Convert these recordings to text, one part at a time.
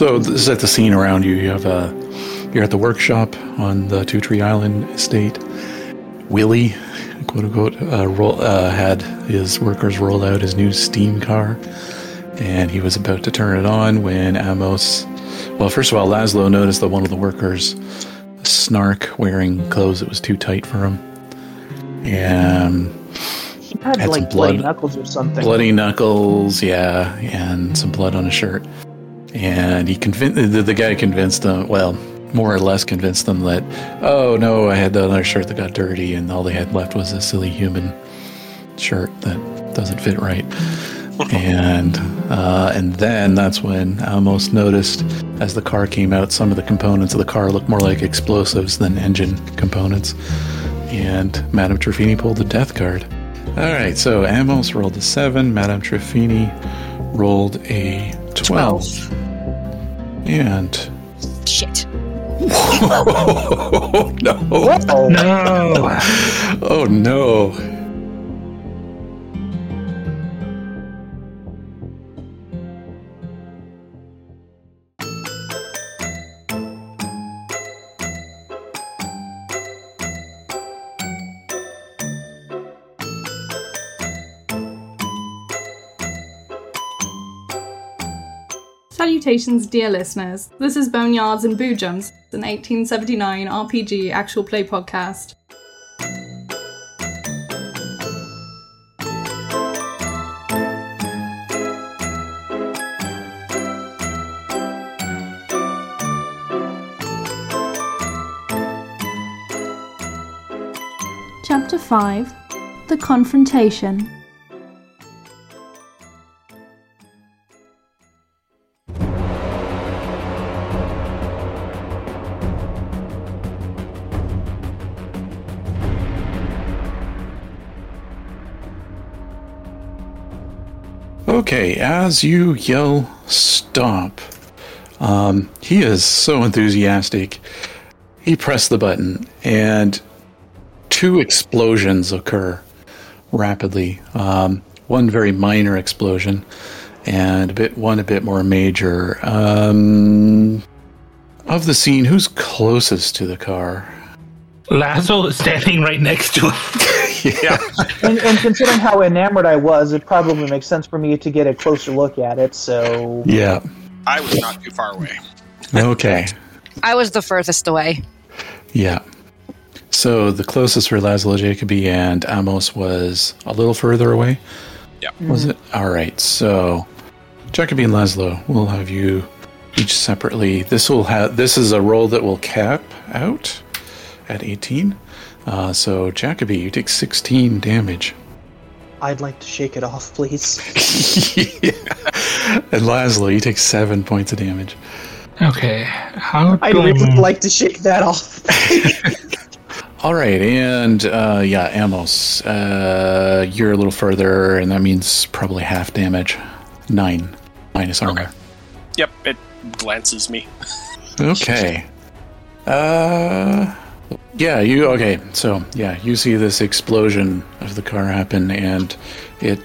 So this is at the scene around you. You have a, you're at the workshop on the Two Tree Island estate. Willie, quote unquote, uh, roll, uh, had his workers roll out his new steam car, and he was about to turn it on when Amos. Well, first of all, Laszlo noticed that one of the workers, Snark, wearing clothes that was too tight for him, and He had, Had some like bloody knuckles or something. bloody knuckles, yeah, and some blood on his shirt. And he convinced the, the guy convinced them. well, more or less convinced them that, oh no, I had the other shirt that got dirty, and all they had left was a silly human shirt that doesn't fit right. and uh, and then that's when Amos noticed, as the car came out, some of the components of the car looked more like explosives than engine components. And Madame Trefini pulled the death card. All right, so Amos rolled a seven. Madame Trefini rolled a twelve. And Shit. oh no! Oh, No. Oh no! Salutations, dear listeners. This is Boneyards and Boojums, an 1879 RPG actual play podcast. Chapter 5 The Confrontation. Okay, as you yell stop, um, he is so enthusiastic. He pressed the button, and two explosions occur rapidly. Um, one very minor explosion, and a bit one a bit more major. Um, of the scene, who's closest to the car? Laszlo is standing right next to him. yeah. and, and considering how enamored I was, it probably makes sense for me to get a closer look at it. So Yeah. I was not too far away. Okay. I was the furthest away. Yeah. So the closest for Laszlo Jacobi and Amos was a little further away. Yeah. Was it? All right. So Jacobi and Laszlo, we'll have you each separately. This will have. This is a roll that will cap out at 18. Uh, so Jacobi, you take 16 damage. I'd like to shake it off, please. yeah. And Laszlo, you take seven points of damage. Okay. How I'd do really like to shake that off. All right, and uh, yeah, Amos, uh, you're a little further, and that means probably half damage. Nine minus armor. Okay. Yep, it glances me. Okay. Uh, yeah, you okay? So yeah, you see this explosion of the car happen, and it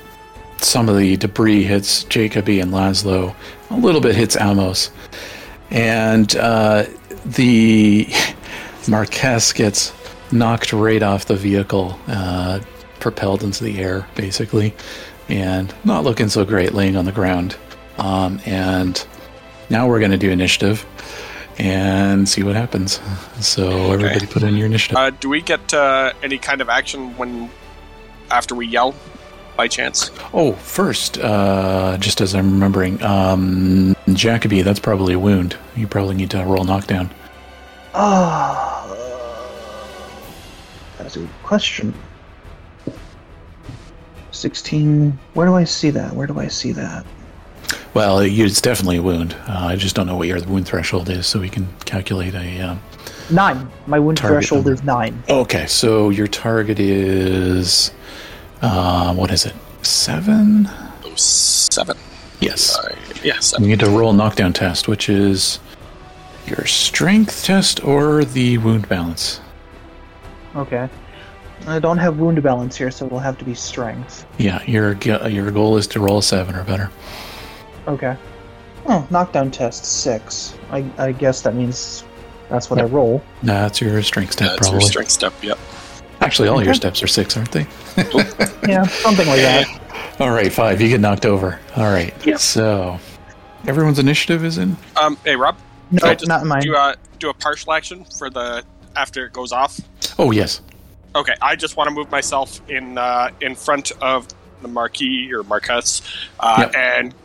some of the debris hits Jacoby and Laszlo. A little bit hits Amos, and uh, the Marquess gets knocked right off the vehicle, uh, propelled into the air, basically, and not looking so great, laying on the ground. Um, and now we're going to do initiative and see what happens. So everybody put in your initiative. Uh, do we get uh, any kind of action when after we yell, by chance? oh, first, uh, just as I'm remembering, um, Jacoby, that's probably a wound. You probably need to roll knockdown. Ah, that's a good question. 16. Where do I see that? Where do I see that? Well, it's definitely a wound. Uh, I just don't know what your wound threshold is, so we can calculate a. Um, Nine. My wound threshold number. is nine. okay, so your target is. Uh, what is it? Seven? Oh, seven. Yes. Uh, yeah, You need to roll a knockdown test, which is your strength test or the wound balance. Okay. I don't have wound balance here, so it'll have to be strength. Yeah, your your goal is to roll a seven or better. Okay. Oh, knockdown test six. I, I guess that means that's what I roll. Nah, that's your strength step, That's your strength step. Yep. Actually, all your steps are six, aren't they? Yeah, something like that. All right, five. You get knocked over. All right. Yep. So, everyone's initiative is in. Um. Hey, Rob. No, I just not in mine. Do a do a partial action for the after it goes off. Oh yes. Okay, I just want to move myself in uh, in front of the marquee or Marquess, uh, Yep. and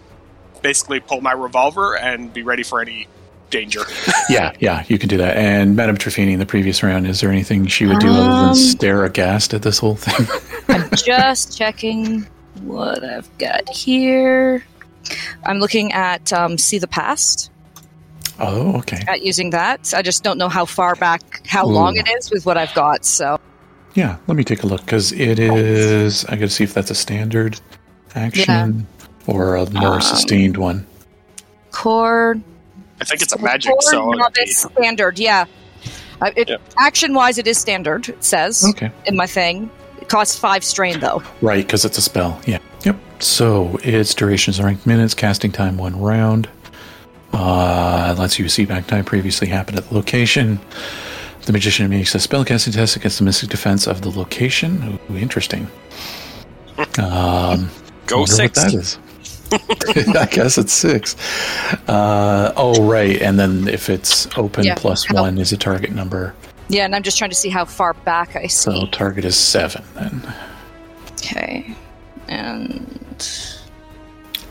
basically pull my revolver and be ready for any danger. Yeah, yeah, you can do that. And Madame Trefini in the previous round, is there anything she would do other Um, than stare aghast at this whole thing? I'm just checking what I've got here. I'm looking at um, See the Past, oh, okay. at using that. I just don't know how far back, how Ooh. long it is with what I've got. So, Yeah, let me take a look because it is. I got to see if that's a standard action or a more Um, sustained one. core. I think it's a magic, core so novice be- standard, yeah. Uh, it, Yep. Action wise, it is standard, it says Okay. in my thing. It costs five strain, though. Right, because it's a spell. Yeah. Yep. So its duration is ranked minutes, casting time one round. Uh, lets you see back time previously happened at the location. The magician makes a spellcasting test against the mystic defense of the location. Ooh, interesting. Um, go wonder six. What that is. I guess it's six. Uh, oh, right. And then if it's open Yeah, plus how- one is a target number. Yeah, and I'm just trying to see how far back I So target is seven then. Okay. And.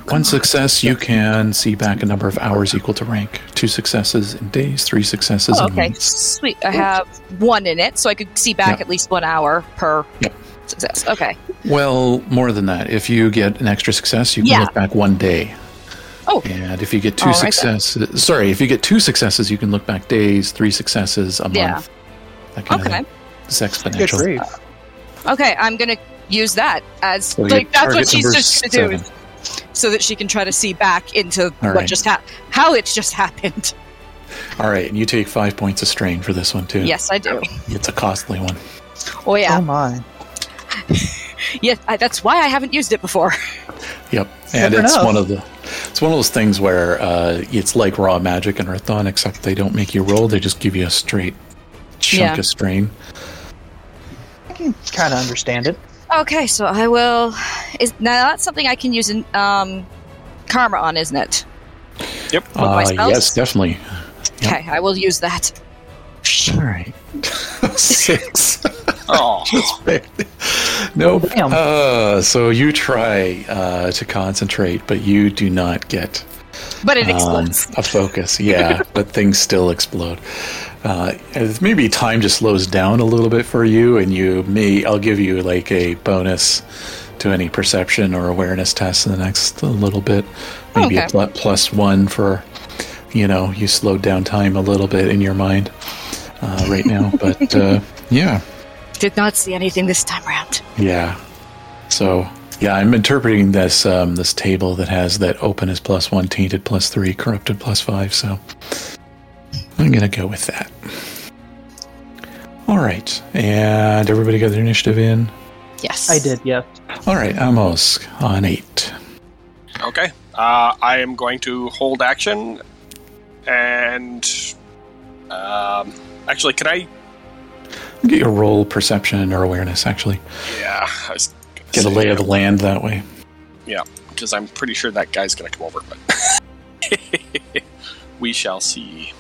One success, you can see back a number of hours equal to rank. Two successes in days, three successes Oh, okay, sweet. I have one in it, so I could see back Yeah. at least one hour per Yep. success. Okay. Well, more than that. If you get an extra success, you can Yeah. look back one day. Oh. And if you get two oh, All right then. successes, sorry, if you get two successes, you can look back days, three successes a Yeah. month. That kind Okay. of it's exponential. grief. Uh, okay, I'm gonna use that as So like that's what she's just gonna do, seven. so that she can try to see back into All what right. just happened, how it's just happened. All right, and you take five points of strain for this one too. Yes, I do. it's a costly one. Oh yeah, Oh my. Yeah. I, that's why I haven't used it before. Yep, and Never it's know. one of the it's one of those things where uh, it's like raw magic and Earthdawn, except they don't make you roll; they just give you a straight chunk Yeah. of strain. I can kind of understand it. Okay, so I will. Is now that's something I can use in um, karma on, isn't it? Yep. With Uh, yes, definitely. Yep. Okay, I will use that. All right, six. Oh, nope. damn. Uh, so you try uh, to concentrate, but you do not get But it um, explodes. a focus. Yeah, but things still explode. Uh, maybe time just slows down a little bit for you, and you may. I'll give you like a bonus to any perception or awareness test in the next little bit. Maybe a Okay. pl- plus one for, you know, you slowed down time a little bit in your mind uh, right now. But uh, yeah, Did not see anything this time around. yeah. So yeah, I'm interpreting this um, this table that has that open is plus one, tainted plus three, corrupted plus five. So I'm gonna go with that. All right, and everybody got their initiative in. Yes, I did, yes. All right, Amos on eight. okay. Uh, I am going to hold action, and um, actually, can I? Get your roll perception or awareness. Actually, Yeah, I was get a lay of the land that way. Yeah, because I'm pretty sure that guy's going to come over, but we shall see.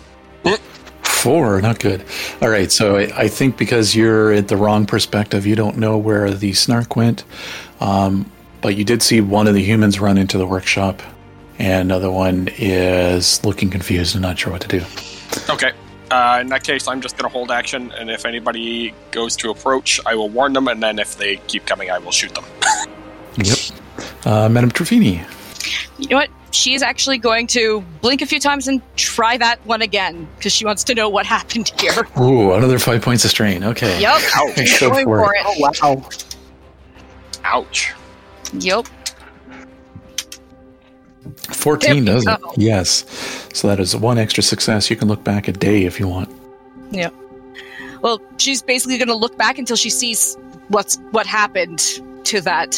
Four, not good. All right, so I, I think because you're at the wrong perspective, you don't know where the snark went. Um, but you did see one of the humans run into the workshop, and another one is looking confused and not sure what to do. Okay. Uh, in that case, I'm just going to hold action, and if anybody goes to approach, I will warn them, and then if they keep coming, I will shoot them. Yep. Uh, Madame Trefini. You know what? She's actually going to blink a few times and try that one again because she wants to know what happened here. Ooh, another five points of strain. Okay. Yep. Ouch. Go Going for for it. it. Oh, wow. Ouch. Yep. 14 does it. Yes. So that is one extra success. You can look back a day if you want. Yeah. Well, she's basically going to look back until she sees what's what happened to that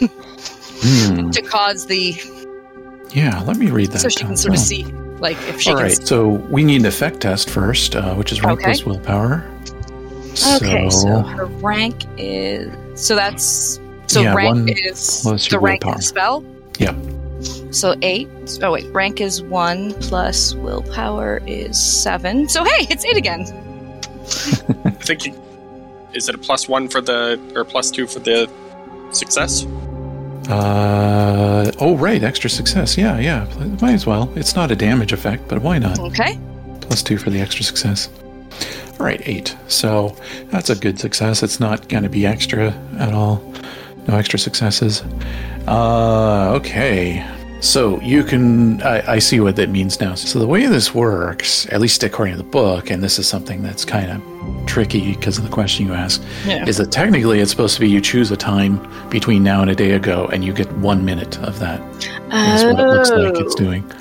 Hmm. to cause the Yeah, let me read that. so she can sort of Oh. see, like, if she All right, so we need an effect test first, uh, which is rank Okay. plus willpower. Okay, so her rank is so that's so Yeah, rank is plus the your rank of the spell. Yep. So eight. Oh wait, rank is one plus willpower is seven. So hey, it's eight again. I think you, is it a plus one for the or plus two for the success? Uh, oh, right, extra success. Yeah, yeah, might as well. It's not a damage effect, but why not? Okay. Plus two for the extra success. All right, eight. So that's a good success. It's not going to be extra at all. No extra successes. Uh, okay. So you can. I, I see what that means now. So the way this works, at least according to the book, and this is something that's kind of tricky because of the question you asked, Yeah. is that technically it's supposed to be you choose a time between now and a day ago, and you get one minute of that. that. Is what it looks like it's Oh. doing.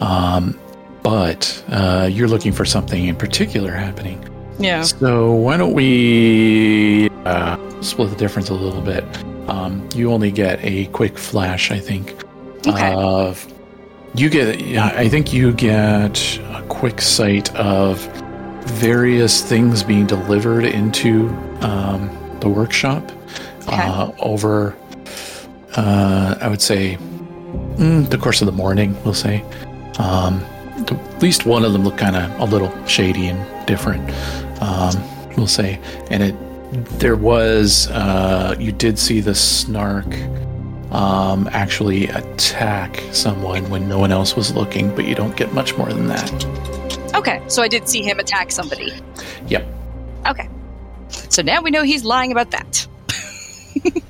Um, but uh, you're looking for something in particular happening. Yeah. So why don't we uh, split the difference a little bit? Um, you only get a quick flash, I think. Okay. Of you get, I think you get a quick sight of various things being delivered into um, the workshop uh, over, uh, I would say, mm, the course of the morning. We'll say. Um, at least one of them looked kind of a little shady and different. Um, we'll say, and it there was uh, you did see the snark um, actually attack someone when no one else was looking, but you don't get much more than that. Okay. So I did see him attack somebody. Yep. Okay. So now we know he's lying about that.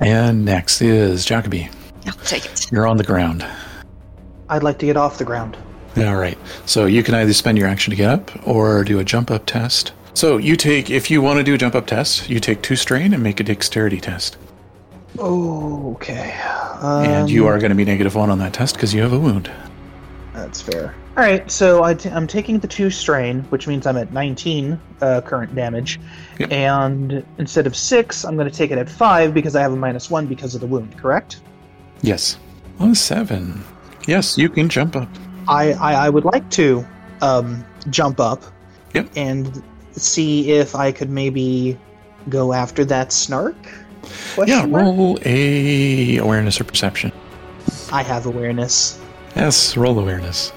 And next is Jacoby. I'll take it. You're on the ground. I'd like to get off the ground. All right. So you can either spend your action to get up or do a jump up test. So you take, if you want to do a jump up test, you take two strain and make a dexterity test. Okay. Um, and you are going to be negative one on that test because you have a wound. That's fair. All right, so I t- I'm taking the two strain, which means I'm at 19 uh, current damage, Yep. and instead of six, I'm going to take it at five because I have a minus one because of the wound. Correct? Yes. On seven. Yes, you can jump up. I I, I would like to um, jump up Yep. and see if I could maybe go after that snark. Question Yeah, mark? roll a awareness or perception. I have awareness. Yes, roll awareness.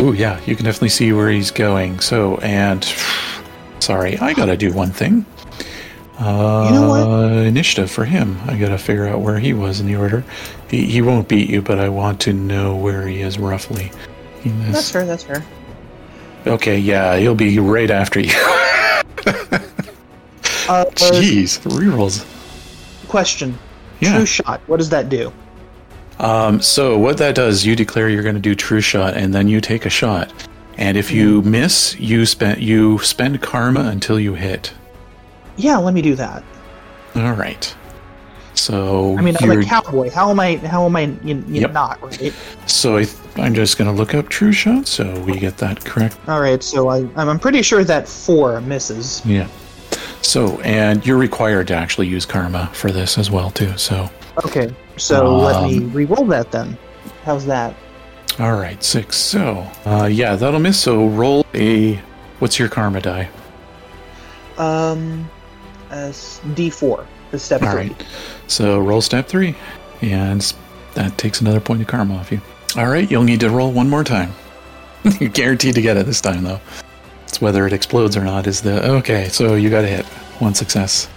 Ooh, yeah, you can definitely see where he's going. So, and sorry, I gotta do one thing. Uh, You know what? Initiative for him. I gotta figure out where he was in the order. He, he won't beat you, but I want to know where he is roughly. He is- That's fair. That's fair. Okay, yeah, he'll be right after you. Uh, Jeez, rerolls. question. Yeah. True shot. What does that do? Um, so what that does, you declare you're going to do true shot, and then you take a shot. And if you Mm-hmm. miss, you spend you spend karma until you hit. Yeah, let me do that. All right. So I mean, a cowboy. How am I? How am I? You, you Yep. not right? so I, I'm just going to look up true shot, so we get that correct. All right. So I, I'm pretty sure that four misses. Yeah. So and you're required to actually use karma for this as well too. So Okay. So let me Um, re-roll that then. How's that? all right, six. So uh, yeah, that'll miss. So roll a. What's your karma die? Um, as D4. The step All three. right. So roll step three, and that takes another point of karma off you. All right, you'll need to roll one more time. You're guaranteed to get it this time, though. It's whether it explodes or not is the okay. So you got to hit one success.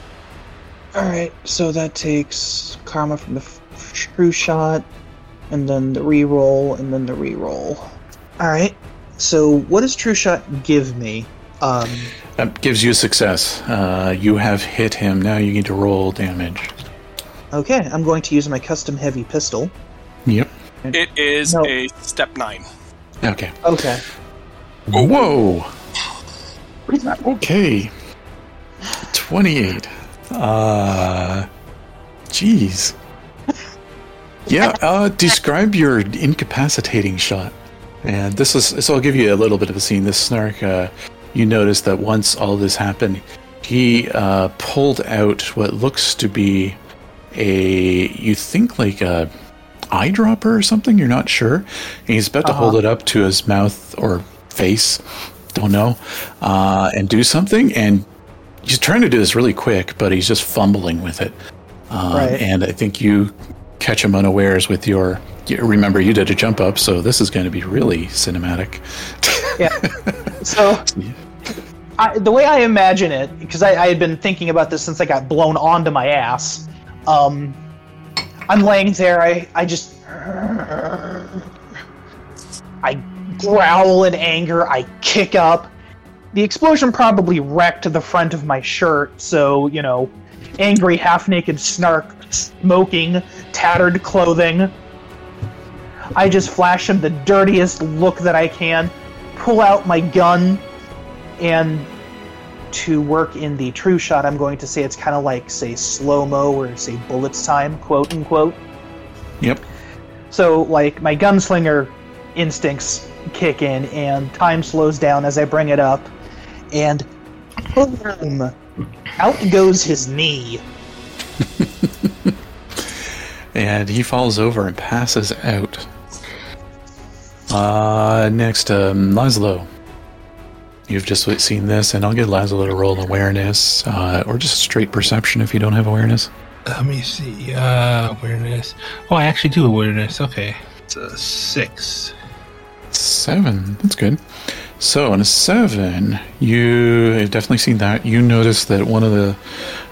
All right. So that takes karma from the f- true shot, and then the re-roll, and then the re-roll. All right. So what does true shot give me? Um, That gives you a success. Uh, you have hit him. Now you need to roll damage. Okay. I'm going to use my custom heavy pistol. Yep. It is No. a step nine. Okay. Okay. Whoa. Okay. Twenty-eight. Uh. Jeez. Yeah. Uh. Describe your incapacitating shot. And this is so. I'll give you a little bit of a scene. This snark. Uh, you notice that once all this happened, he uh, pulled out what looks to be a. You think like a eyedropper or something. You're not sure. And he's about to hold it up to his mouth or face, don't know, uh, and do something. And he's trying to do this really quick, but he's just fumbling with it. Um, Right. And I think you catch him unawares with your. Remember, you did a jump up, so this is going to be really cinematic. Yeah. So, I, the way I imagine it, because I, I had been thinking about this since I got blown onto my ass. Um, I'm laying there. I, I just. I growl in anger. I kick up. The explosion probably wrecked the front of my shirt, so, you know, angry, half naked snark, smoking, tattered clothing. I just flash him the dirtiest look that I can, pull out my gun, and to work in the true shot, I'm going to say it's kind of like, say, slow mo or, say, bullets time, quote unquote. Yep. So, like, my gunslinger instincts kick in, and time slows down as I bring it up, and boom! Out goes his knee. and he falls over and passes out. Uh, next, um, Laszlo. You've just seen this, and I'll get Laszlo to roll awareness, uh, or just straight perception if you don't have awareness. Let me see. Uh, awareness. Oh, I actually do awareness. Okay. It's a six. Seven. That's good. So, on a seven, you have definitely seen that. You notice that one of the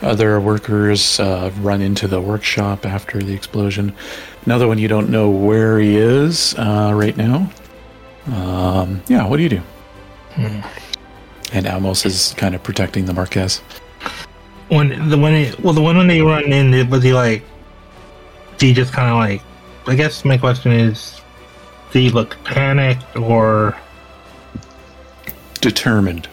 other workers uh, run into the workshop after the explosion. Another one, you don't know where he is uh, right now. Um, yeah, what do you do? And Amos is kind of protecting the Marquess. When the one, well, the one when they run in, was he like? Did he just kind of like? I guess my question is, did he look panicked or? Determined.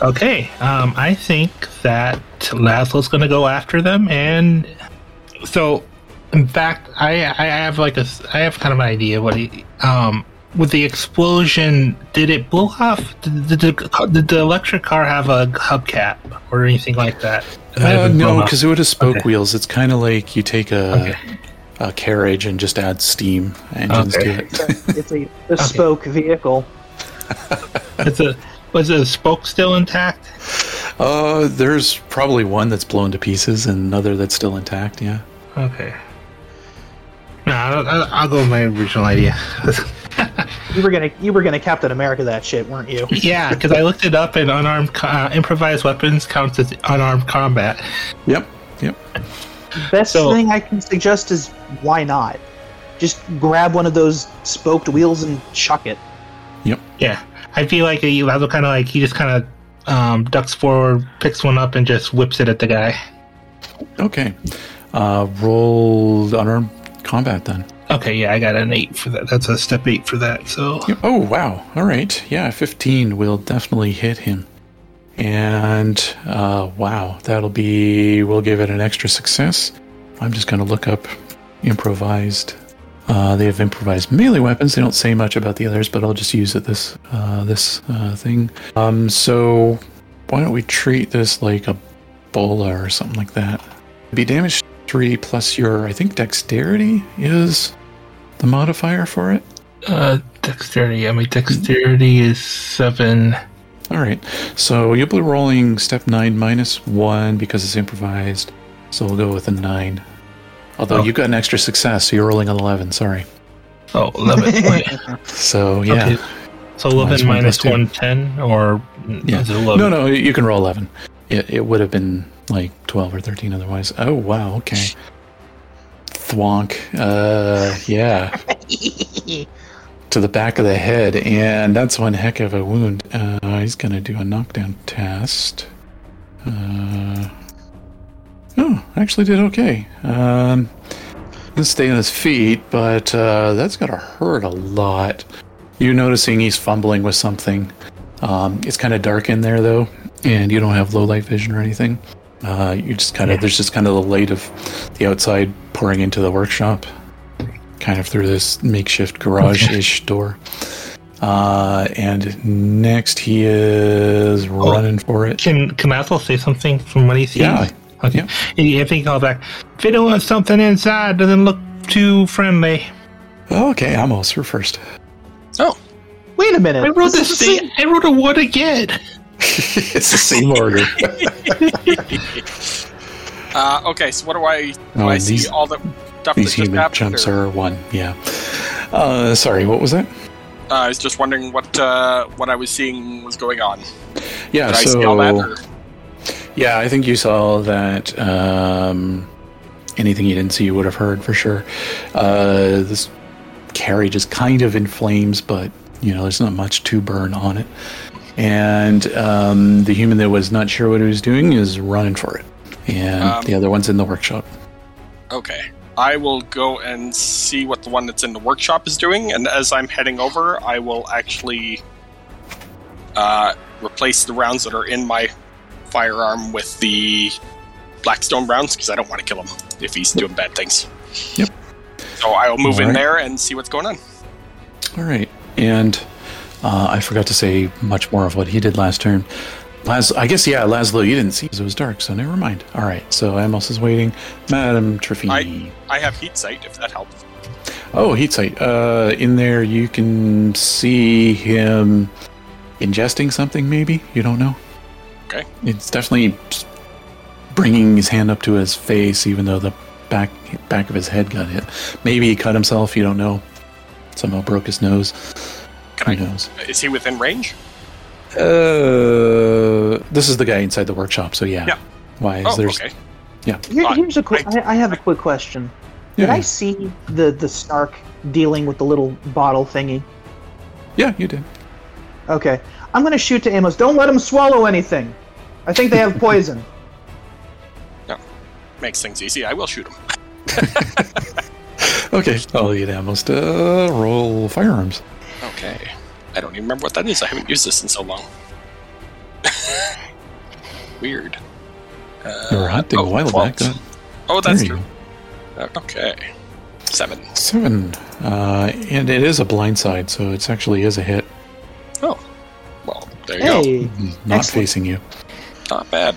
Okay, um, I think that Laszlo's going to go after them, and so, in fact, I I have like a I have kind of an idea what he um with the explosion. Did it blow off? Did, did, the, did the electric car have a hubcap or anything like that? It might have Uh, no, because it would have spoke Okay. wheels. It's kind of like you take a, Okay. a carriage and just add steam engines Okay. to it. It's a bespoke vehicle. It's a was the spoke still intact? Uh, there's probably one that's blown to pieces and another that's still intact. Yeah. Okay. No, I'll, I'll, I'll go with my original idea. You were gonna, you were gonna Captain America that shit, weren't you? yeah, because I looked it up, and unarmed uh, improvised weapons counts as unarmed combat. Yep. Yep. Best So- thing I can suggest is why not? Just grab one of those spoked wheels and chuck it. Yep. Yeah, I feel like he Laszlo kind of like he just kind of um, ducks forward, picks one up, and just whips it at the guy. Okay. Uh, roll unarmed combat then. Okay, yeah, I got an eight for that. That's a step eight for that. So Oh wow. All right. Yeah, 15 will definitely hit him. And uh, wow, that'll be. We'll give it an extra success. I'm just gonna look up improvised. Uh, they have improvised melee weapons. They don't say much about the others, but I'll just use it this uh, this uh, thing. Um, so why don't we treat this like a bola or something like that? Be damage three plus your I think dexterity is the modifier for it. uh, dexterity. Yeah, my dexterity is seven. All right. So you'll be rolling step nine minus one because it's improvised. So we'll go with a nine. Although Oh. you got an extra success, so you're rolling an 11. Sorry. Oh, 11. So yeah. Okay. So 11 Minus one minus plus two. 1, 10, or Yeah. is it 11? No, no, you can roll 11. It, it would have been like 12 or 13 otherwise. Oh, wow. Okay. Thwonk. Uh, yeah. to the back of the head. And that's one heck of a wound. Uh, he's going to do a knockdown test. Uh, oh, actually did okay. Um, He'll stay on his feet, but uh, that's gonna hurt a lot. You're noticing he's fumbling with something. Um, it's kind of dark in there though, and you don't have low light vision or anything. Uh, you just kind of there's just kind of the light of the outside pouring into the workshop, kind of through this makeshift garage-ish door. Uh, and next he is running for it. Can, can Athel say something from what he sees? Yeah, Okay. I think he calls back. Fiddle with something inside doesn't look too friendly. Okay, Amos, you're first. Oh, Wait a minute. I wrote this the is the same. I wrote a one again. it's the same order. uh, okay. So what do I? Do Oh, I and see all the stuff that These just human jumps or- are one. Yeah. Uh, sorry, what was that? Uh, I was just wondering what uh, what I was seeing was going on. Yeah, Did I so see all that? Or? yeah, I think you saw that. Um, anything you didn't see, you would have heard for sure. Uh, this carriage is kind of in flames, but you know, there's not much to burn on it. And um, the human that was not sure what he was doing is running for it, and Um, the other one's in the workshop. Okay. I will go and see what the one that's in the workshop is doing, and as I'm heading over, I will actually uh, replace the rounds that are in my firearm with the Blackstone rounds because I don't want to kill him if he's doing bad things. Yep. So I will move in there and see what's going on. All right, and uh, I forgot to say much more of what he did last turn. Las- I guess yeah, Laszlo, you didn't see because it was dark, so never mind. All right, so Amos is waiting. Madame Trefini. I have heat sight if that helps. Oh, heat sight. Uh, in there, you can see him ingesting something. Maybe you don't know. Okay. It's definitely bringing his hand up to his face, even though the back back of his head got hit. Maybe he cut himself. You don't know. Somehow broke his nose. Can Who I? knows? Is he within range? Uh, this is the guy inside the workshop. So yeah. Yeah. Why is Oh, there's okay. Here, Uh, here's a quick. I- I, I have a quick question. Did yeah, I see the the snark dealing with the little bottle thingy? yeah, you did. Okay, I'm gonna shoot to Amos. Don't let him swallow anything. I think they have poison. Yeah. Makes things easy. I will shoot him. Okay, I'll get Amos to roll firearms. Okay. I don't even remember what that is. I haven't used this in so long. Weird. Uh, You were hunting oh, a while back. 12. That, Oh, that's true. Uh, Okay. Seven. Seven, uh, and it is a blind side, so it actually is a hit. Oh. Well, there you go. Not Excellent. facing you. Not bad.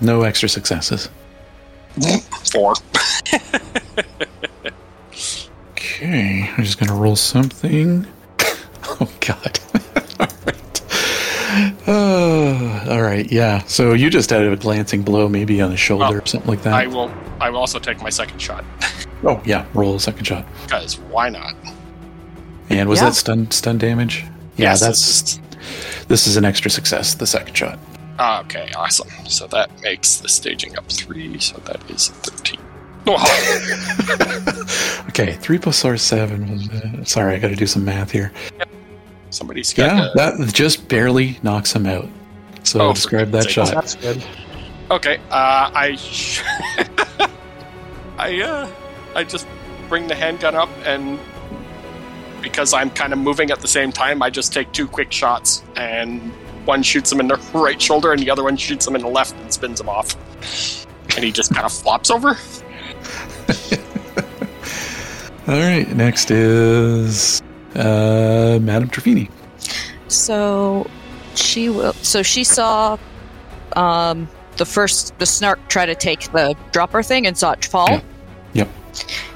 No extra successes. Four. Okay, I'm just gonna roll something. Oh God. all right. Uh, all right. Yeah. So you just had a glancing blow, maybe on the shoulder Well, or something like that. I will. I will also take my second shot oh yeah. Roll a second shot. because why not? And was Yeah. that stun stun damage? Yeah. Yes, that's this is an extra success. The second shot. Ah, okay. Awesome. So that makes the staging up three. So that is thirteen. Oh, Okay. Three plus R seven. uh, Sorry, I got to do some math here. Somebody's got. Yeah, that just barely knocks him out. So Oh, describe that goodness shot. that's good. Okay, uh, I, sh- I, uh, I just bring the handgun up and because I'm kind of moving at the same time, I just take two quick shots and one shoots him in the right shoulder and the other one shoots him in the left and spins him off. And he just kind of flops over. All right. Next is uh, Madame Trefini. So she will. So she saw um, the first the snark try to take the dropper thing and saw it fall. Yeah. Yep.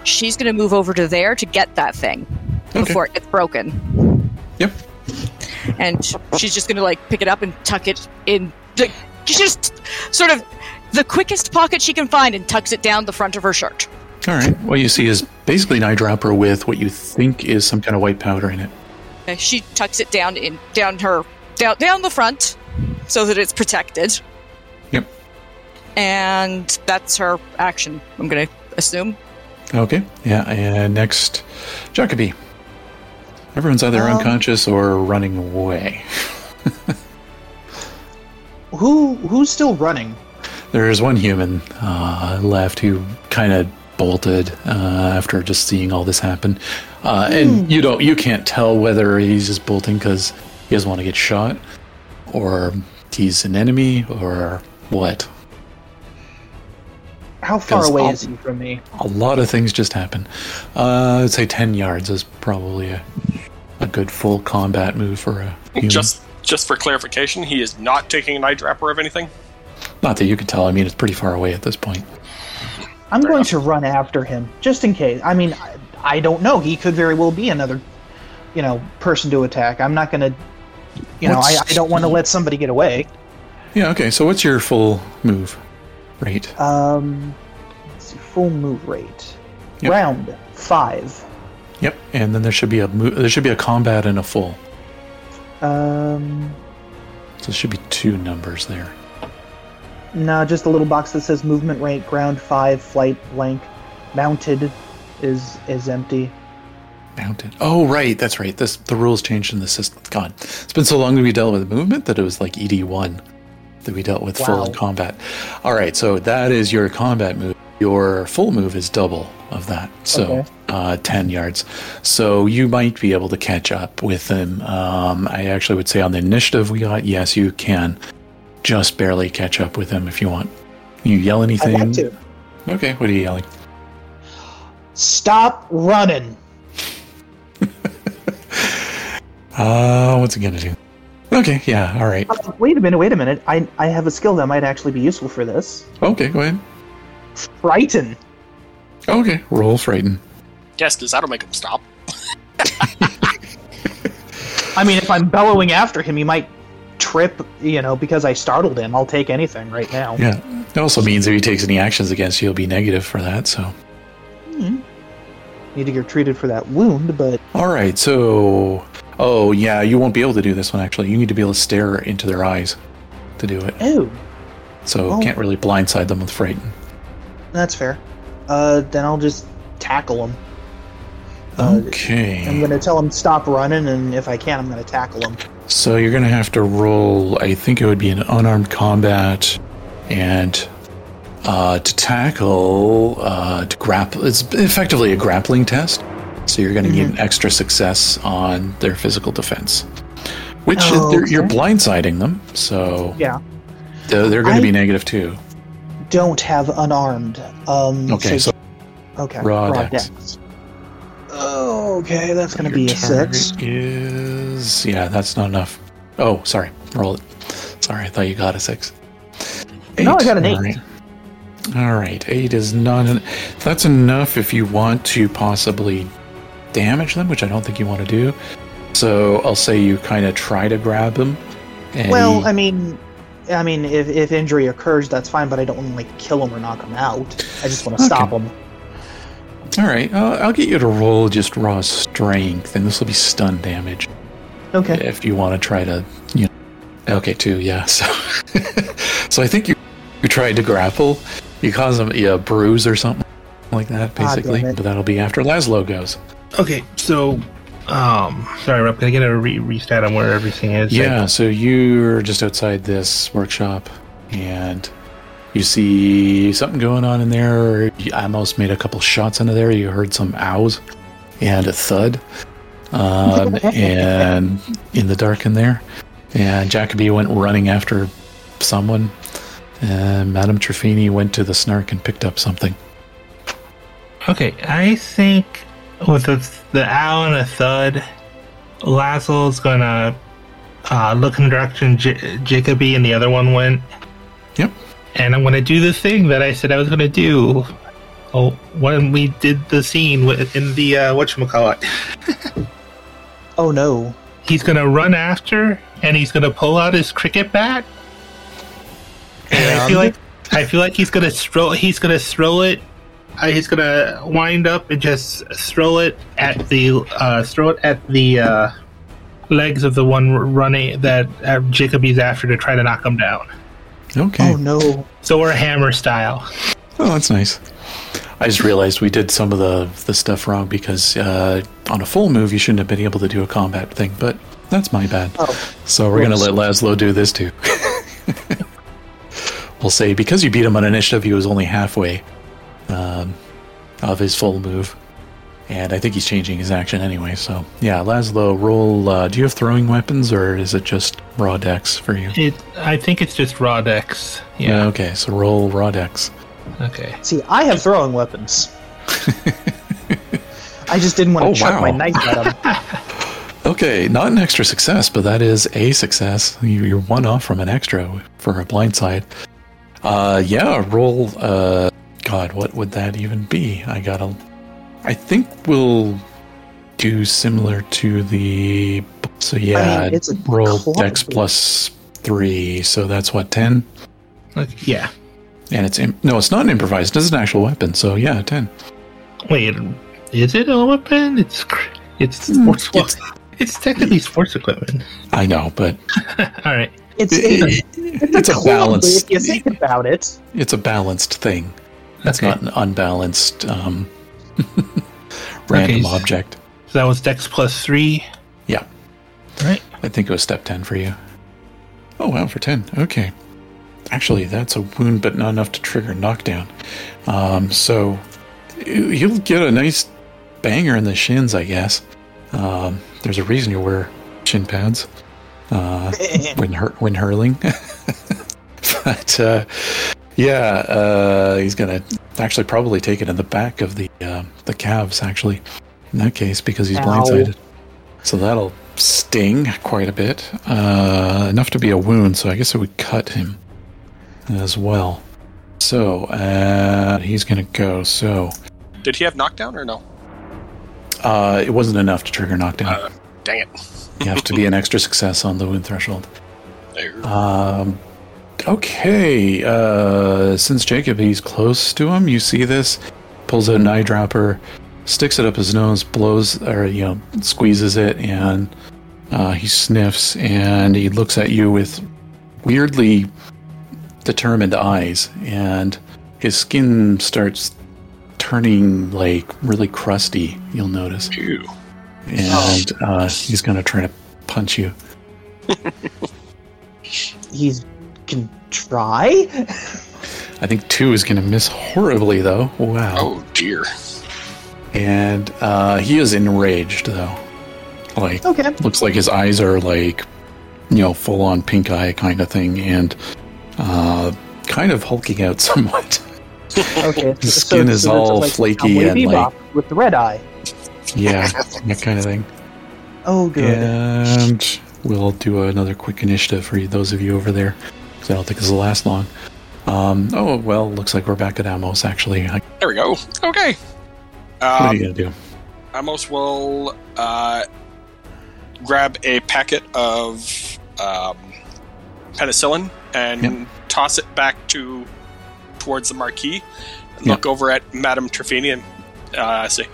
She's gonna move over to there to get that thing Okay. before it gets broken. Yep. And she's just gonna like pick it up and tuck it in. The, just sort of the quickest pocket she can find and tucks it down the front of her shirt. All right. What you see is basically an eyedropper with what you think is some kind of white powder in it. She tucks it down in down her down down the front so that it's protected. Yep. And that's her action. I'm gonna assume. Okay. Yeah. And next, Jacoby. Everyone's either Um, unconscious or running away. Who who's still running? There's one human uh, left who kind of bolted uh, after just seeing all this happen, uh, and you don't, you can't tell whether he's just bolting because he doesn't want to get shot, or he's an enemy, or what. How far away all- is he from me? A lot of things just happen. Uh, I'd say ten yards is probably a, a good full combat move for a human. Just just for clarification, he is not taking an eyedropper of anything. Not that you can tell. I mean, it's pretty far away at this point. I'm going to run after him just in case. I mean, I, I don't know. He could very well be another, you know, person to attack. I'm not going to, you know, I, I don't want to let somebody get away. Yeah. Okay. So what's your full move rate? Um, let's see, full move rate. Yep. Round five. Yep. And then there should be a mo- there should be a combat and a full. Um, So there should be two numbers there. No, just a little box that says movement rate. Ground five, flight blank. Mounted is is empty. Mounted. Oh, right. That's right. This the rules changed in the system. God, it's been so long that we dealt with movement that it was like ED one that we dealt with full Wow. in combat. All right. So that is your combat move. Your full move is double of that. So Okay. uh, ten yards. So you might be able to catch up with them. Um, I actually would say on the initiative we got, yes, you can just barely catch up with him if you want. You yell anything? I'd anything? to. Okay. What are you yelling? Stop running. Uh, what's it gonna do? Okay. Yeah. All right. Uh, wait a minute. Wait a minute. I I have a skill that might actually be useful for this. Okay. Go ahead. Frighten. Okay, roll frighten. Yes, because that'll make him stop. I mean, if I'm bellowing after him, he might trip. You know, because I startled him. I'll take anything right now. Yeah. It also means if he takes any actions against you, he'll be negative for that. So, Need to get treated for that wound, but all right. So, oh yeah, you won't be able to do this one. Actually, you need to be able to stare into their eyes to do it. oh, So Oh. can't really blindside them with frighten. that's fair. Uh, then I'll just tackle him. Uh, I'm gonna tell him stop running, and if I can, I'm gonna tackle him. So you're gonna have to roll. I think it would be an unarmed combat, and uh, to tackle, uh, to grapple. It's effectively a grappling test. So you're gonna need an extra success on their physical defense, which Oh, they're, you're blindsiding them. So Yeah. they're, they're gonna be negative too. Don't have unarmed. Um. Okay, so okay. raw dex. Oh, okay, that's gonna Your be a six. Is yeah, that's not enough. Oh, sorry, roll it. Sorry, I thought you got a six. No, I got an eight. All right. All right, eight is not. An, that's enough if you want to possibly damage them, which I don't think you want to do. So I'll say you kind of try to grab them. And Well, he- I mean, I mean, if, if injury occurs, that's fine, but I don't want to like kill him or knock him out. I just want to Okay. stop him. All right, I'll, I'll get you to roll just raw strength, and this will be stun damage. Okay. if you want to try to you know okay too yeah so so i think you you tried to grapple you cause them yeah, a bruise or something like that Ah, basically damn but that'll be after laszlo goes Okay, so um, sorry, Rob, can I get a re- restat on where everything is? yeah so you're just outside this workshop and you see something going on in there. You almost made a couple shots into there. You heard some ows and a thud um, and in the dark in there. And jacoby went running after someone. And madame Trefini went to the snark and picked up something. Okay, I think with the, the owl and a thud, Laszlo's gonna uh, look in the direction J- Jacoby and the other one went. Yep. And I'm gonna do the thing that I said I was gonna do. Oh, when we did the scene in the uh, whatchamacallit. Oh no. He's gonna run after, and he's gonna pull out his cricket bat. And I feel like I feel like he's gonna throw. He's gonna throw it. Uh, he's gonna wind up and just throw it at the uh, throw it at the uh, legs of the one running that uh, Jacoby's after to try to knock him down. Okay Oh no. So we're hammer style. Oh, that's nice. I just realized we did some of the the stuff wrong because uh, on a full move you shouldn't have been able to do a combat thing, but that's my bad. Oh. So we're gonna let Laszlo do this too. we'll say because you beat him on initiative, he was only halfway um, of his full move, and I think he's changing his action anyway. So yeah, Laszlo, roll. Uh, do you have throwing weapons or is it just raw dex for you? It. I think it's just raw dex. Yeah. Okay, so roll raw dex. Okay. See, I have throwing weapons. I just didn't want to Oh, chuck wow. my knife at him. Okay, not an extra success, but that is a success. You- You're one off from an extra for a blind side. Uh, yeah, roll. Uh, God, what would that even be? I gotta. I think we'll do similar to the. So yeah, I mean, it's a roll club. dex plus three. So that's what ten. Like, yeah. And it's im- no, it's not an improvised. It's an actual weapon. So yeah, ten. Wait, is it a weapon? It's it's Hmm, sports. well, it's- it's technically sports equipment. I know, but All right. It's, it's, it's a club, balanced. If you think about it, It's a balanced thing. It's Okay. not an unbalanced um, random Okay. object. So that was Dex plus three. Yeah. Right. I think it was step 10 for you. Oh, wow, for 10. Okay. Actually, that's a wound, but not enough to trigger knockdown. Um, so you- you'll get a nice banger in the shins, I guess. Um, there's a reason you wear shin pads uh, when hur- when hurling. but uh, yeah, uh, he's gonna actually probably take it in the back of the uh, the calves. Actually, in that case, because he's Ow. blindsided. So that'll sting quite a bit, uh, enough to be a wound. So I guess it would cut him as well. So uh, he's gonna go. So Did he have knockdown or no? uh, it wasn't enough to trigger knockdown. Uh, dang it. you have to be an extra success on the wound threshold. There. Um, okay. Uh, since Jacob, he's close to him. You see this? Pulls out an eyedropper, sticks it up his nose, blows or you know squeezes it, and uh, he sniffs and he looks at you with weirdly determined eyes, and his skin starts turning like really crusty. You'll notice, Ew. and uh, he's gonna try to punch you. he's can try. I think two is going to miss horribly, though. Wow. Oh dear. And uh, he is enraged, though. Like, Okay. looks like his eyes are like, you know, full on pink eye kind of thing, and uh, kind of hulking out somewhat. Okay. His skin is that's all like flaky and, Bebop with the red eye. yeah, that kind of thing. Oh, good. And we'll do another quick initiative for you, those of you over there, because I don't think this will last long. Um, oh, well, looks like we're back at Amos, actually. Like, There we go. Okay. what are Um, you going to do? Amos will uh, grab a packet of um, penicillin and Yep. toss it back to towards the marquee and Yep. look over at Madame Trefini and uh, say,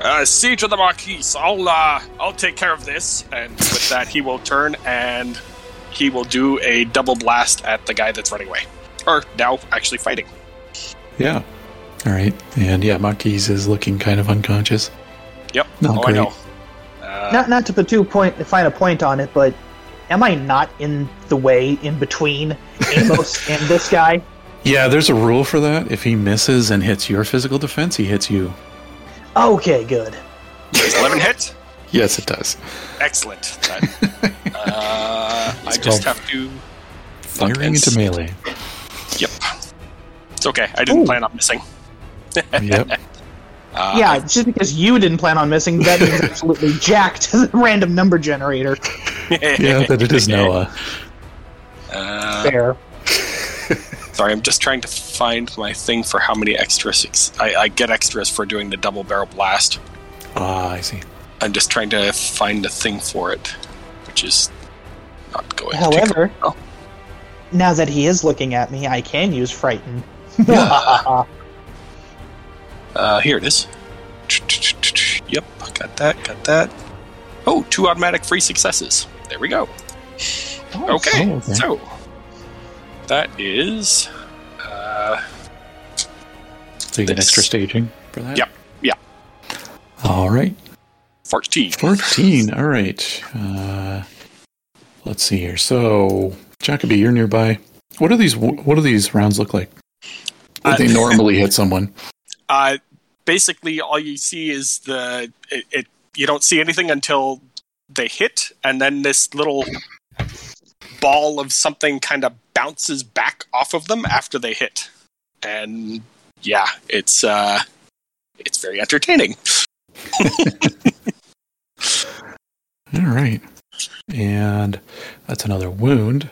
uh, "See to the marquise. I'll uh, I'll take care of this." And with that, he will turn and he will do a double blast at the guy that's running away, or now actually fighting. Yeah. All right. And yeah, Makis is looking kind of unconscious. Yep. Not oh, I great. know. Uh, Not not to put two point find a point on it, but am I not in the way in between Amos and this guy? Yeah, there's a rule for that. If he misses and hits your physical defense, he hits you. Okay, good. does eleven hit? Yes, it does. Excellent. That- uh, I just have to. Firing Yes. into melee. Yep. It's okay. I didn't Ooh. plan on missing. Yep. Uh, yeah, just because you didn't plan on missing, that means absolutely jacked the random number generator. Yeah, that it is Noah. Uh, Fair. sorry, I'm just trying to find my thing for how many extras I, I get extras for doing the double barrel blast. Ah, I see. I'm just trying to find a thing for it, which is not going. to However, Oh. now that he is looking at me, I can use frighten. Yeah. Uh, here it is. Yep, got that, got that. Oh, two automatic free successes. There we go. Okay, Oh, okay. so that is. Uh, So you get extra staging for that? Yep, yeah. All right. 14. 14. All right. Uh, let's see here. So, Jacoby, you're nearby. What do these What do these rounds look like? Would Uh, they normally hit someone? Uh, basically, all you see is the. It, it. You don't see anything until they hit, and then this little ball of something kind of bounces back off of them after they hit. And yeah, it's uh, it's very entertaining. All right. And that's another wound.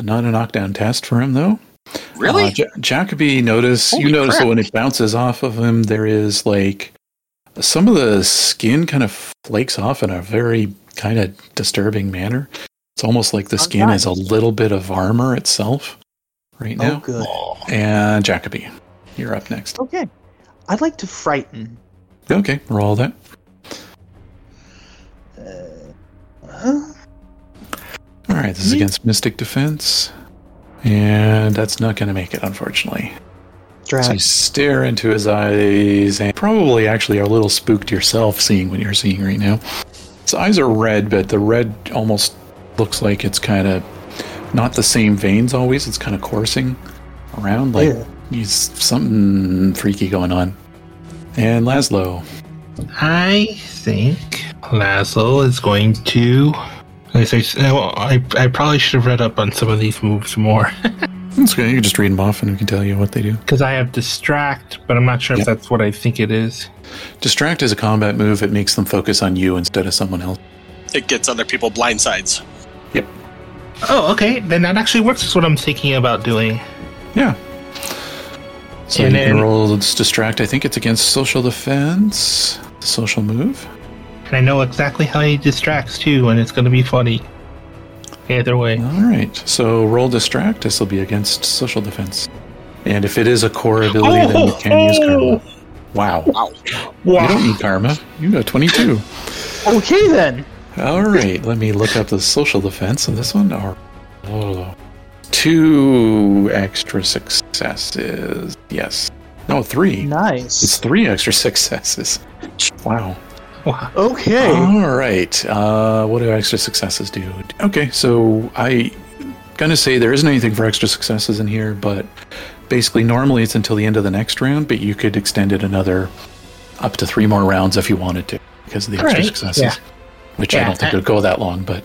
Not a knockdown test for him, though. Really? Uh, Ja- Jacoby, notice you notice crap. that when it bounces off of him, there is like some of the skin kind of flakes off in a very kind of disturbing manner. It's almost like the Oh, skin nice. is a little bit of armor itself right Oh, now. good. And Jacoby, you're up next. Okay. I'd like to frighten. Okay, roll that. Huh? All right, this is against Mystic Defense, and that's not going to make it, unfortunately. So you stare into his eyes and probably actually are a little spooked yourself seeing what you're seeing right now. His eyes are red, but the red almost looks like it's kind of not the same veins always. It's kind of coursing around like Yeah. he's something freaky going on. And Laszlo. I think Laszlo is going to. I say, well, oh, I, I probably should have read up on some of these moves more That's okay. You can just read them off and we can tell you what they do. because I have distract, but I'm not sure Yep. if that's what I think it is. Distract is a combat move. It makes them focus on you instead of someone else. It gets other people blindsides. Yep. Oh, okay, then that actually works. Is what I'm thinking about doing. Yeah. So And you can then- roll distract. I think it's against social defense. Social move. And I know exactly how he distracts too, and it's going to be funny. Either way. All right. So roll distract. This will be against social defense. And if it is a core ability, then you can use karma. Wow. Wow. wow. You don't need karma. You got 22. Okay then. All right. Let me look up the social defense of this one. Or oh, two extra successes. Yes. No, three. Nice. It's three extra successes. Wow. Wow. Okay. All right. Uh, what do extra successes do? Okay, so I gonna say there isn't anything for extra successes in here, but basically normally it's until the end of the next round, but you could extend it another up to three more rounds if you wanted to because of the extra Right, successes. yeah. Which I don't think I- would go that long, but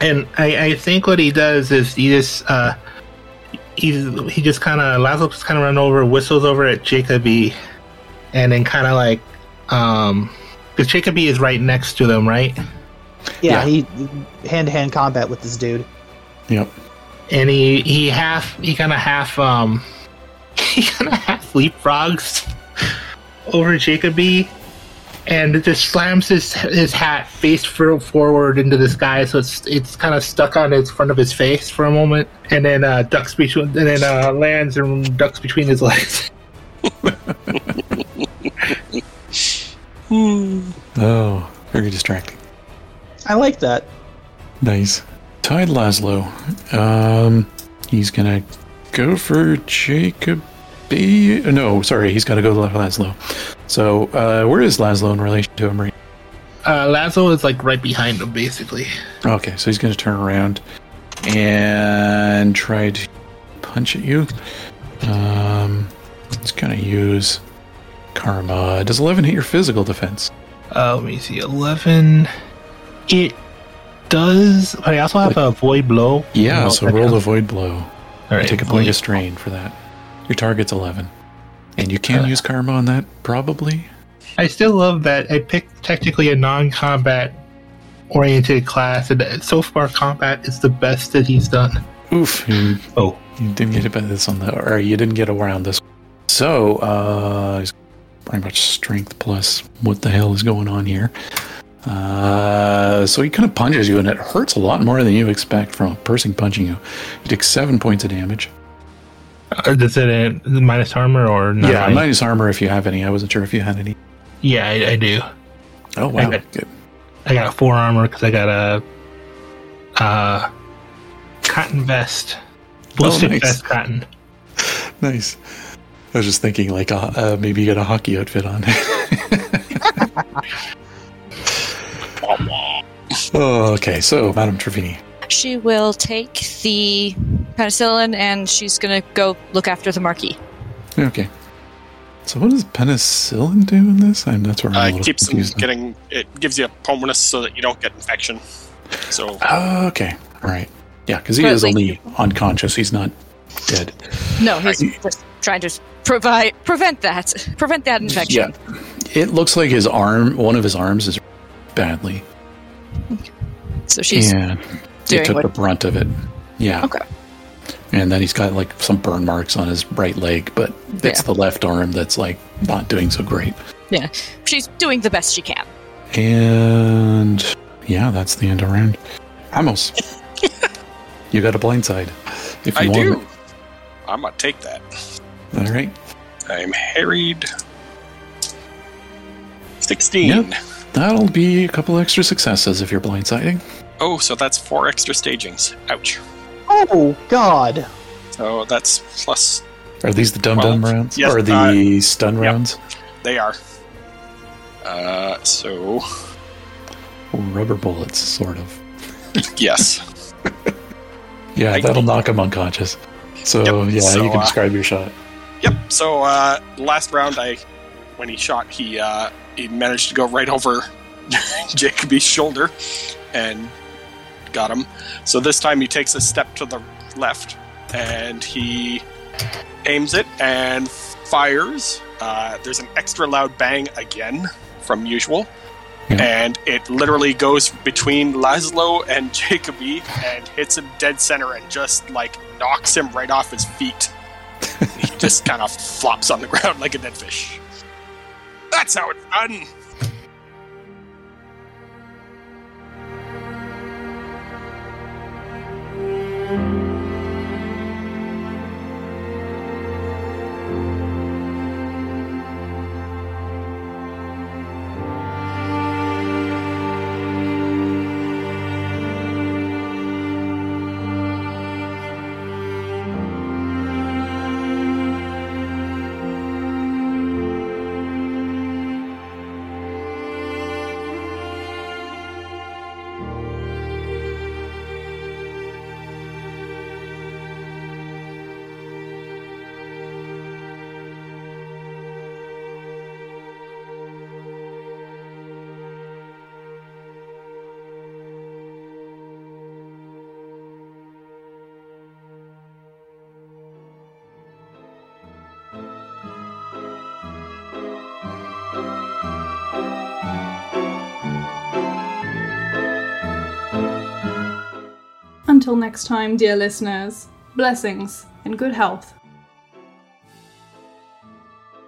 And I, I think what he does is he just uh he's he just kind of Laszlo just kind of run over, whistles over at Jacoby, and then kind of like um because Jacoby is right next to them, right? yeah, yeah. he hand to hand combat with this dude. yep. And he he half he kind of half um he kind of half leapfrogs over Jacoby. And it just slams his his hat face forward into the sky, so it's it's kind of stuck on his front of his face for a moment, and then uh, ducks between, and then uh, lands and ducks between his legs. Oh, very distracting. I like that. Nice. Tide Laszlo. Um, he's gonna go for Jacob. B. No, sorry, he's got to go to Laszlo. So, uh, where is Laszlo in relation to him? Right? Uh, Laszlo is like right behind him, basically. Okay, so he's going to turn around and try to punch at you. Um, he's going to use Karma. Does 11 hit your physical defense? Uh, let me see, eleven. It does, but I also have a void blow. Yeah, so roll the void blow. All right, Take a point of strain for that. Your target's 11. And you can Uh. use Karma on that, probably. I still love that I picked technically a non-combat oriented class, and so far combat is the best that he's done. Oof, you, Oh, you didn't get it this on the, or you didn't get around this. So, uh, pretty much strength plus what the hell is going on here. Uh, so he kind of punches you, and it hurts a lot more than you expect from a person punching you. You take seven points of damage. uh, does it uh, minus armor or not? yeah, minus armor if you have any. I wasn't sure if you had any. yeah, I, I do. Oh wow, Okay. good. I got a four armor because I got a uh, cotton vest, ballistic Oh, nice. vest cotton. Nice. I was just thinking, like, uh, uh, maybe you got a hockey outfit on. oh, okay. So, Madame Trefini. She will take the penicillin and she's gonna go look after the marquee. Okay. So, what does penicillin do in this? I'm that's where I'm a Uh, little it keeps confused. getting. It gives you a bonus so that you don't get infection. So Oh, okay. All right. Yeah, because he But, is like- only unconscious. He's not dead. No, he's just trying to provide prevent that prevent that infection. Yeah. It looks like his arm, one of his arms, is badly. So she's yeah. doing it took what- the brunt of it. Yeah. Okay. And then he's got like some burn marks on his right leg, but it's Yeah. the left arm that's like not doing so great. Yeah, she's doing the best she can. And yeah, that's the end of round. Amos, you got a blindside. If I you do. want. I'm gonna take that. All right. I'm harried. 16. Yep. That'll be a couple extra successes if you're blindsiding. Oh, so that's four extra stagings. Ouch. Oh God! So that's plus. Are these the dum dum Well, rounds? yes, or the stun yep. rounds? They are. Uh, so Rubber bullets, sort of. yes. Yeah, I- that'll knock him unconscious. So Yep, yeah, so, you can uh, describe your shot. Yep. So uh, last round, I when he shot, he uh, he managed to go right over Jacoby's shoulder and got him. So this time he takes a step to the left and he aims it and fires. Uh, there's an extra loud bang again from usual. Yeah. And it literally goes between Laszlo and Jacoby and hits him dead center and just like knocks him right off his feet he just kind of flops on the ground like a dead fish. That's how it's done. Until next time, dear listeners, blessings and good health.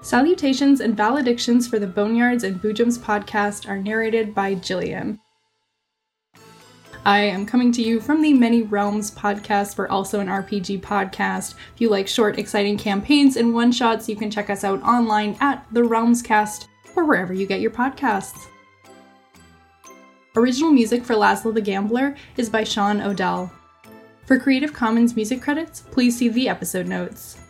Salutations and valedictions for the Boneyards and Boojums podcast are narrated by Jillian. I am coming to you from the Many Realms podcast. We're also an RPG podcast. If you like short, exciting campaigns and one shots, you can check us out online at the Realmscast or wherever you get your podcasts. Original music for Laszlo the Gambler is by Sean Odell. For Creative Commons music credits, please see the episode notes.